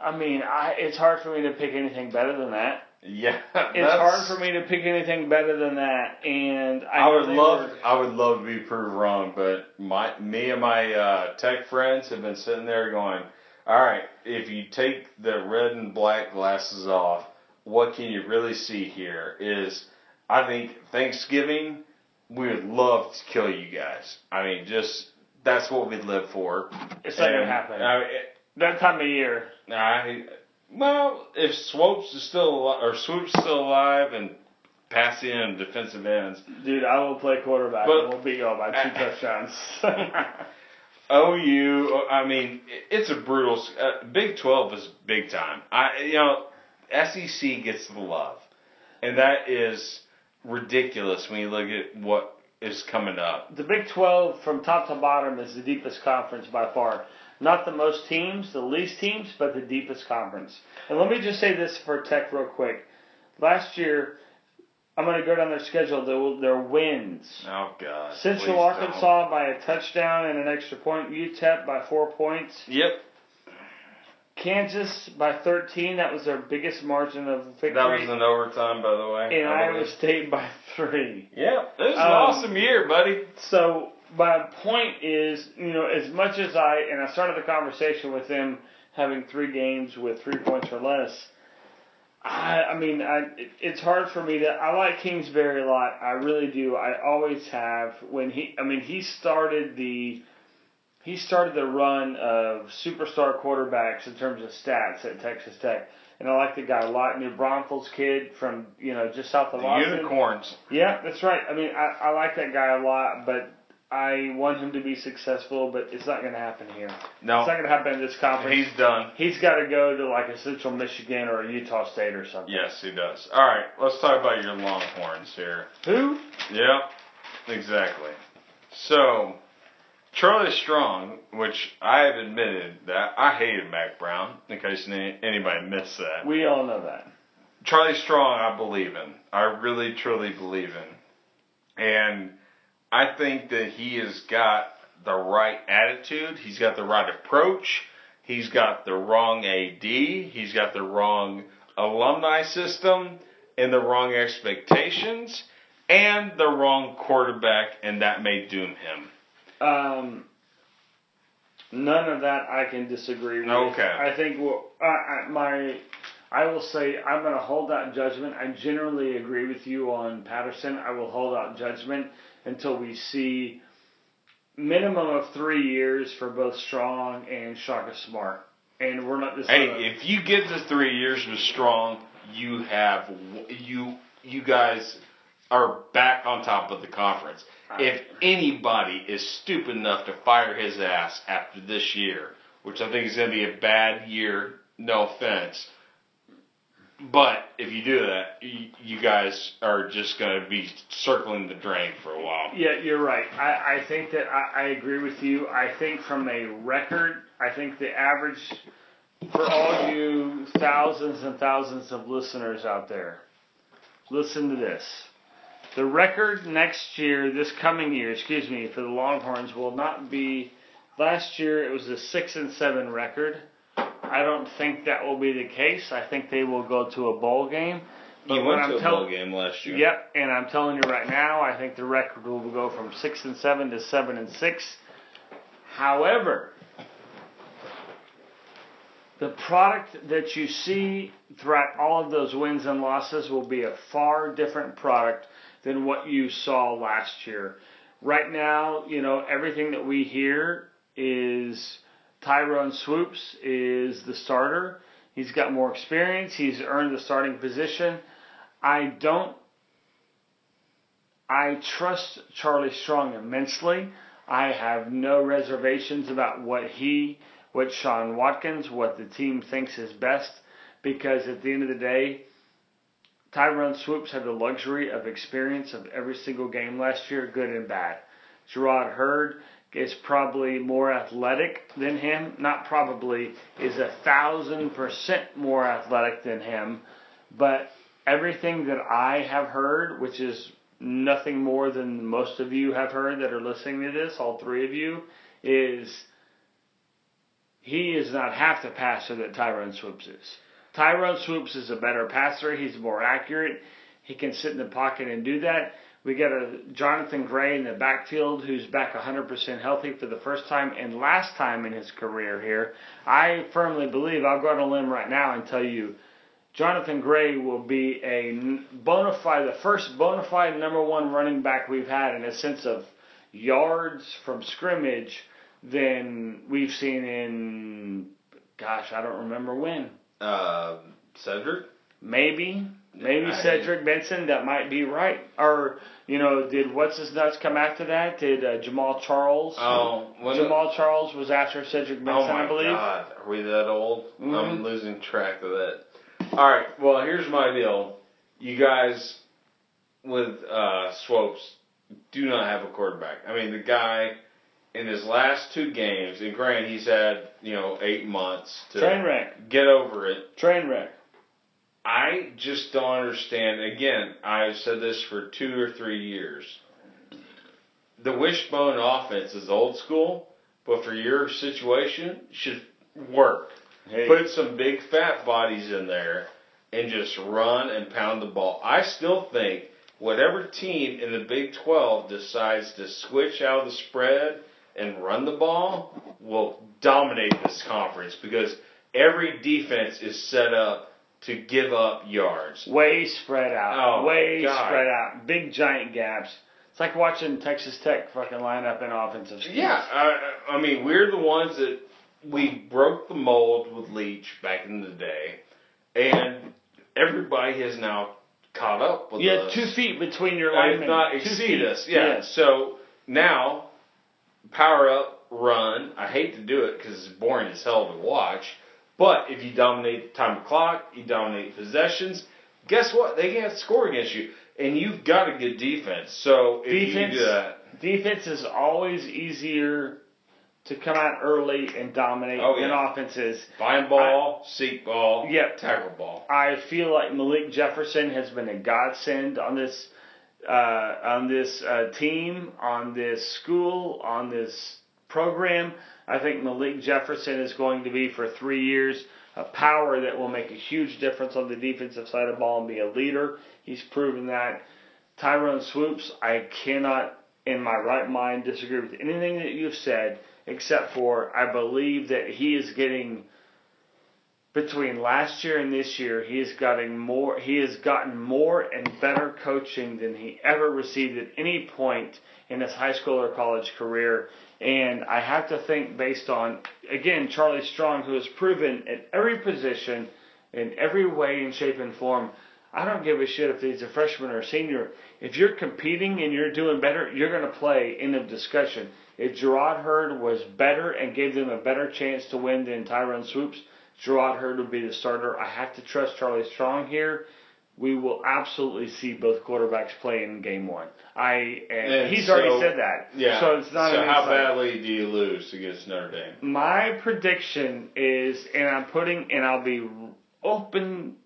I mean, I it's hard for me to pick anything better than that. Yeah. It's hard for me to pick anything better than that. And I, I would love, were- I would love to be proved wrong, but my, me and my uh, tech friends have been sitting there going, "All right, if you take the red and black glasses off, what can you really see here? Is I think Thanksgiving, we would love to kill you guys. I mean, just that's what we live for. It's not gonna happen. I, that time of year. I, well, if Swoopes is still alive, or Swoop's still alive and passing in defensive ends, Dude, I will play quarterback But- and we'll beat y'all by two touchdowns. OU, I mean, it's a brutal. Uh, Big Twelve is big time. I, you know, SEC gets the love, and that is ridiculous when you look at what is coming up. The Big 12, from top to bottom, is the deepest conference by far. Not the most teams, the least teams, but the deepest conference. And let me just say this for Tech real quick. Last year, I'm going to go down their schedule. Their, their wins. Oh God! Central Arkansas don't. by a touchdown and an extra point. UTEP by four points. Yep, Kansas by 13. That was their biggest margin of victory. that was in overtime, by the way. and Iowa. State by three. Yep, it was an Um, awesome year, buddy. So my point is, you know, as much as I and I started the conversation with them having three games with three points or less. I, I mean, I, it, it's hard for me to. I like Kingsbury a lot. I really do. I always have. When he, I mean, he started the, he started the run of superstar quarterbacks in terms of stats at Texas Tech, and I like the guy a lot. New Braunfels kid from you know just south of The Austin. unicorns. Yeah, that's right. I mean, I, I like that guy a lot, but I want him to be successful, but it's not going to happen here. No, it's not going to happen in this conference. he's done. He's got to go to like a Central Michigan or a Utah State or something. Yes, he does. All right, let's talk about your Longhorns here. Who? Yep, exactly. So, Charlie Strong, which I have admitted that I hated Mack Brown, in case anybody missed that. We all know that. Charlie Strong, I believe in. I really, truly believe in. And I think that he has got the right attitude. He's got the right approach. He's got the wrong AD. He's got the wrong alumni system and the wrong expectations and the wrong quarterback, and that may doom him. Um, none of that I can disagree with. Okay. I think well, I, I, my, I will say I'm going to hold out judgment. I generally agree with you on Patterson. I will hold out judgment until we see minimum of three years for both Strong and Shaka Smart. And we're not just Hey, gonna- if you get the three years with Strong, you have you you guys are back on top of the conference. If anybody is stupid enough to fire his ass after this year, which I think is going to be a bad year, no offense, but if you do that, you, you guys are just going to be circling the drain for a while. Yeah, you're right. I, I think that I, I agree with you. I think from a record, I think the average for all you thousands and thousands of listeners out there, listen to this. The record next year, this coming year, excuse me, for the Longhorns will not be. Last year it was a six and seven record. I don't think that will be the case. I think they will go to a bowl game. But when I'm tell- game last year. Yep, and I'm telling you right now, I think the record will go from six and seven to seven and six. However, the product that you see throughout all of those wins and losses will be a far different product than what you saw last year. Right now, you know, everything that we hear is Tyrone Swoopes is the starter. He's got more experience. He's earned the starting position. I don't. I trust Charlie Strong immensely. I have no reservations about what he, what Shawn Watson, what the team thinks is best, because at the end of the day, Tyrone Swoopes had the luxury of experience of every single game last year, good and bad. Gerard Heard is probably more athletic than him. Not probably, is a thousand percent more athletic than him. But everything that I have heard, which is nothing more than most of you have heard that are listening to this, all three of you, is he is not half the passer that Tyrone Swoopes is. Tyrone Swoopes is a better passer. He's more accurate. He can sit in the pocket and do that. We got a Jonathan Gray in the backfield who's back 100% healthy for the first time and last time in his career here. I firmly believe, I'll go on a limb right now and tell you, Jonathan Gray will be a bona fide, the first bona fide number one running back we've had in a sense of yards from scrimmage than we've seen in, gosh, I don't remember when. Uh, Cedric? Maybe. Maybe I- Cedric Benson, that might be right. Or, you know, did what's his nuts come after that? Did uh, Jamaal Charles? Oh, Jamaal Charles was after Cedric Oh Benson, my I believe. God, are we that old? Mhm. I'm losing track of that. All right, well here's my deal. You guys with uh, Swoopes do not have a quarterback. I mean, the guy in his last two games, and granted he's had you know eight months to Train wreck. get over it. Train wreck. I just don't understand. Again, I've said this for two or three years. The wishbone offense is old school, but for your situation, should work. Hey. Put some big fat bodies in there and just run and pound the ball. I still think whatever team in the Big 12 decides to switch out of the spread and run the ball will dominate this conference because every defense is set up to give up yards. Way spread out. Oh, Way God. spread out. Big giant gaps. It's like watching Texas Tech fucking line up in offensive schemes. Yeah, I, I mean, we're the ones that we broke the mold with Leach back in the day, and everybody has now caught up with You us. had two feet between your Uh, if linemen. not exceed us. Yeah. Yes. So now, power up, run. I hate to do it because it's boring as hell to watch. But if you dominate the time of clock, you dominate possessions. Guess what? They can't score against you, and you've got a good defense. So if you Defense- do that, Defense is always easier to come out early and dominate Oh, than offenses. find ball, seek ball, Yep. tackle ball. I feel like Malik Jefferson has been a godsend on this uh, on this uh, team, on this school, on this program. I think Malik Jefferson is going to be for three years a power that will make a huge difference on the defensive side of the ball and be a leader. He's proven that. Tyrone Swoopes, I cannot in my right mind disagree with anything that you've said, except for I believe that he is getting between last year and this year, he has gotten more. He has gotten more and better coaching than he ever received at any point in his high school or college career. And I have to think based on again Charlie Strong, who has proven at every position, in every way and shape and form. I don't give a shit if he's a freshman or a senior. If you're competing and you're doing better, you're going to play. End of discussion. If Gerard Heard was better and gave them a better chance to win than Tyrone Swoopes, Gerard Heard would be the starter. I have to trust Charlie Strong here. We will absolutely see both quarterbacks play in game one. I and, he's already said that. Yeah. So it's not So how insight. badly do you lose against Notre Dame? My prediction is, and I'm putting, and I'll be open,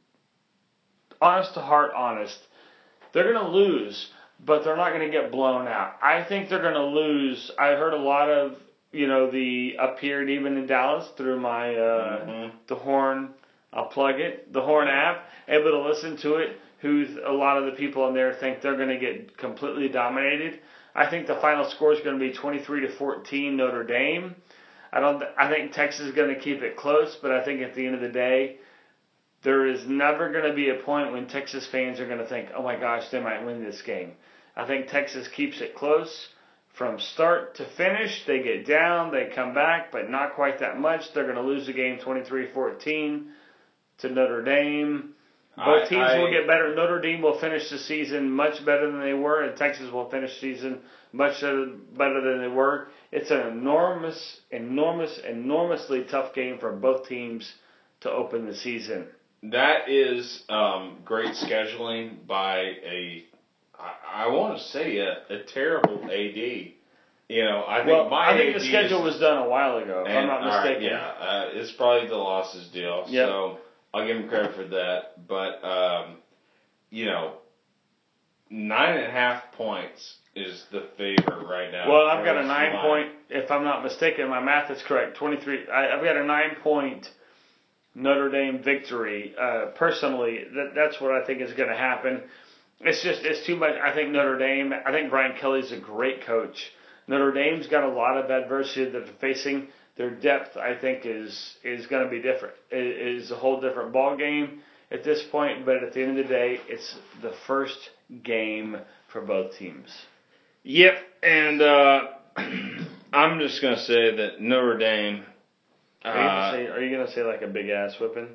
honest to heart, honest. They're going to lose, but they're not going to get blown out. I think they're going to lose. I heard a lot of, you know, the appeared even in Dallas through my uh, Mhm. the Horn. I'll plug it. The Horn app. Able to listen to it. Who's a lot of the people in there think they're going to get completely dominated. I think the final score is going to be 23 to 14 Notre Dame. I don't. I think Texas is going to keep it close, but I think at the end of the day, there is never going to be a point when Texas fans are going to think, "Oh my gosh, they might win this game." I think Texas keeps it close from start to finish. They get down, they come back, but not quite that much. They're going to lose the game 23-14 to Notre Dame. Both I- teams I- will get better. Notre Dame will finish the season much better than they were, and Texas will finish the season much better than they were. It's an enormous, enormous, enormously tough game for both teams to open the season. That is um, great scheduling by a, I, I want to say a, a terrible AD. You know, I think well, my I think AD the schedule is- was done a while ago, if I'm not all right, mistaken. yeah, uh, it's probably the losses deal. Yep. So I'll give him credit for that. But um, you know, nine and a half points is the favorite right now. Well, I've got a nine line. point. If I'm not mistaken, my math is correct. Twenty three. I've got a nine point Notre Dame victory. Uh, personally, that that's what I think is going to happen. It's just it's too much. I think Notre Dame. I think Brian Kelly's a great coach. Notre Dame's got a lot of adversity that they're facing. Their depth, I think, is is going to be different. It is a whole different ball game at this point. But at the end of the day, it's the first game for both teams. Yep, and uh, I'm just gonna say that Notre Dame. Are you, gonna Uh, say, are you gonna say like a big ass whipping?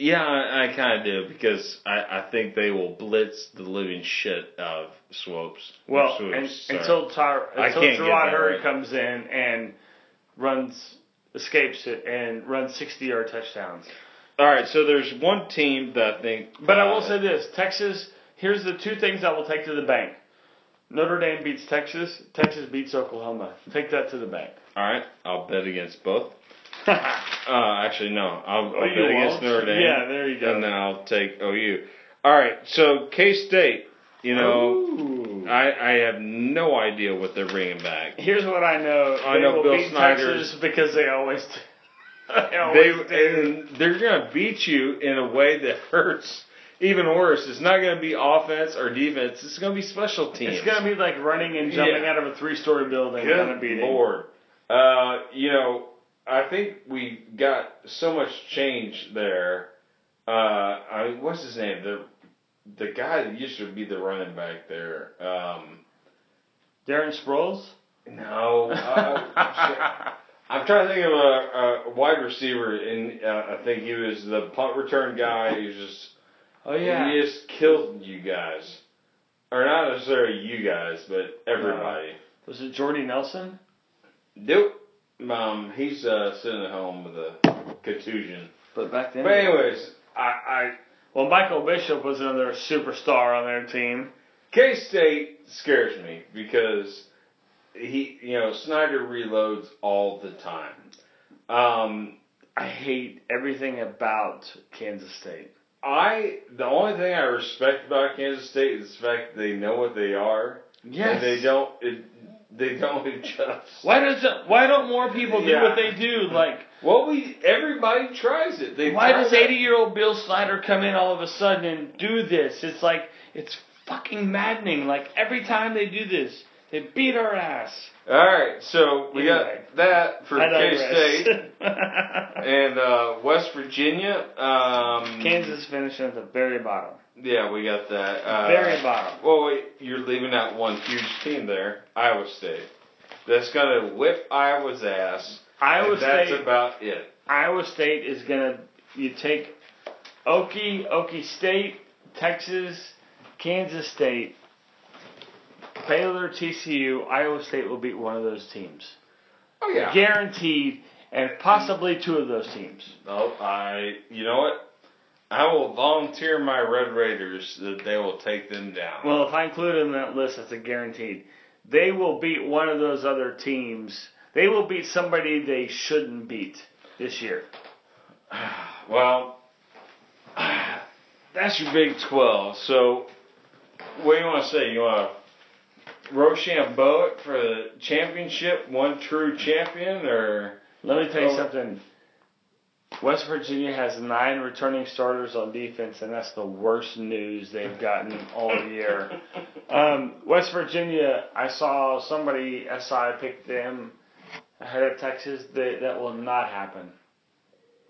Yeah, I, I kind of do because I, I think they will blitz the living shit out of Swoopes. Well, Swoopes, and, until I until can't get Jerrod that Hurry right. comes in and runs, escapes it, and runs 60 yard touchdowns. All right, so there's one team that I think. But I will uh, say this: Texas. Here's the two things I will take to the bank. Notre Dame beats Texas. Texas beats Oklahoma. Take that to the bank. All right, I'll bet against both. Uh, actually, no, I'll, bet against? Notre Dame. Yeah, there you go. And then I'll take OU. All right, so K State. You know, Ooh. I I have no idea what they're bringing back. Here's what I know. I they know will Bill beat Snyder's- Texas because they always they They always do. and they're gonna beat you in a way that hurts. Even worse, it's not gonna be offense or defense. It's gonna be special teams. It's gonna be like running and jumping Yeah. out of a three-story building. kind of Good beating. lord. Uh, you know, I think we got so much change there. Uh, I what's his name? The the guy that used to be the running back there. Um, Darren Sproles. no, uh, I'm trying to think of a, a wide receiver, and uh, I think he was the punt return guy. He just Oh yeah. he just killed you guys, or not necessarily you guys, but everybody. Was it Jordy Nelson? Nope. Um, he's uh, sitting at home with a contusion. But back then. But anyways, I, I Well, Michael Bishop was another superstar on their team. K State scares me because he, you know, Snyder reloads all the time. Um, I hate everything about Kansas State. I the only thing I respect about Kansas State is the fact that they know what they are and they don't it, they don't adjust. Why does Why don't more people do Yeah. what they do? Like, Well, we everybody tries it. They why does 80 year old Bill Snyder come in all of a sudden and do this? It's like it's fucking maddening. Like every time they do this, they beat our ass. All right, so we Anyway. got that for K State and uh, West Virginia. Um, Kansas finishing at the very bottom. Yeah, we got that. Uh, Very bottom. Well, wait, you're leaving out one huge team there, Iowa State. That's gonna whip Iowa's ass. Iowa and that's State. about it. Iowa State is gonna. You take Okie, Okie State, Texas, Kansas State, Baylor, TCU. Iowa State will beat one of those teams, Oh yeah. guaranteed, and possibly two of those teams. Oh, I. You know what? I will volunteer my Red Raiders that they will take them down. Well, if I include them in that list, that's a guaranteed. They will beat one of those other teams. They will beat somebody they shouldn't beat this year. Well, that's your Big 12. So, what do you want to say? You want to Rochambeau for the championship, one true champion, or Let me tell you Oh. something. West Virginia has nine returning starters on defense, and that's the worst news they've gotten all year. Um, West Virginia, I saw somebody SI pick them ahead of Texas. They, that will not happen.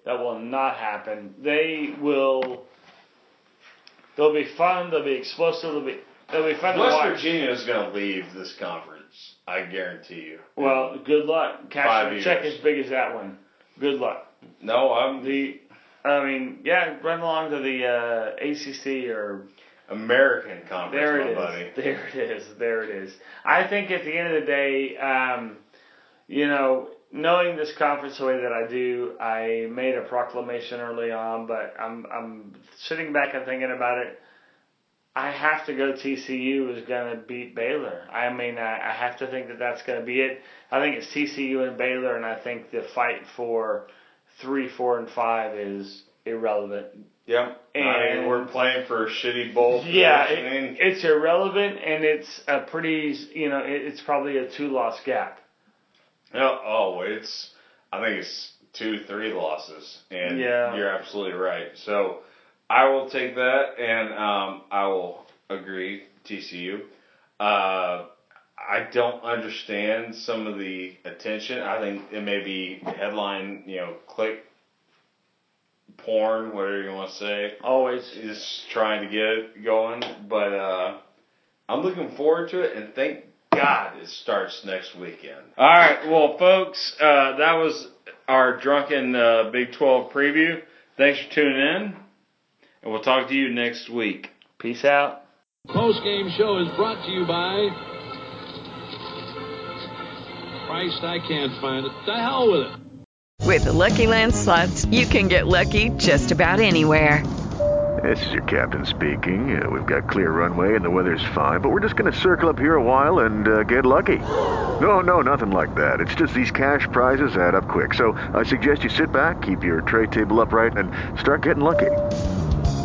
That will not happen. They will. They'll be fun. They'll be explosive. They'll be. They'll be fun to West watch. Virginia is going to leave this conference. I guarantee you. Well, good luck. Cash Five your check as big as that one. Good luck. no, I'm The, I mean, yeah, run along to the uh, ACC or American conference, there my it is. buddy. There it is. There it is. I think at the end of the day, um, you know, knowing this conference the way that I do, I made a proclamation early on, but I'm I'm sitting back and thinking about it. I have to go. TCU is going to beat Baylor. I mean, I, I have to think that that's going to be it. I think it's TCU and Baylor, and I think the fight for three, four, and five is irrelevant. Yep. I And- mean, we're playing for a shitty bowl. Yeah, it, it's irrelevant, and it's a pretty, you know, it, it's probably a two-loss gap. No, oh, it's. I think it's two, three losses, and Yeah. you're absolutely right. So I will take that, and um, I will agree. TCU. Uh, I don't understand some of the attention. I think it may be headline, you know, click porn, whatever you want to say. Always. Just trying to get it going, but uh, I'm looking forward to it, and thank God it starts next weekend. All right, well, folks, uh, that was our drunken uh, Big 12 preview. Thanks for tuning in, and we'll talk to you next week. Peace out. Post game show is brought to you by. Christ, I can't find it. The hell with it. With the Lucky Land slots, you can get lucky just about anywhere. This is your captain speaking. Uh, we've got clear runway and the weather's fine, but we're just going to circle up here a while and uh, get lucky. No, no, nothing like that. It's just these cash prizes add up quick. So I suggest you sit back, keep your tray table upright, and start getting lucky.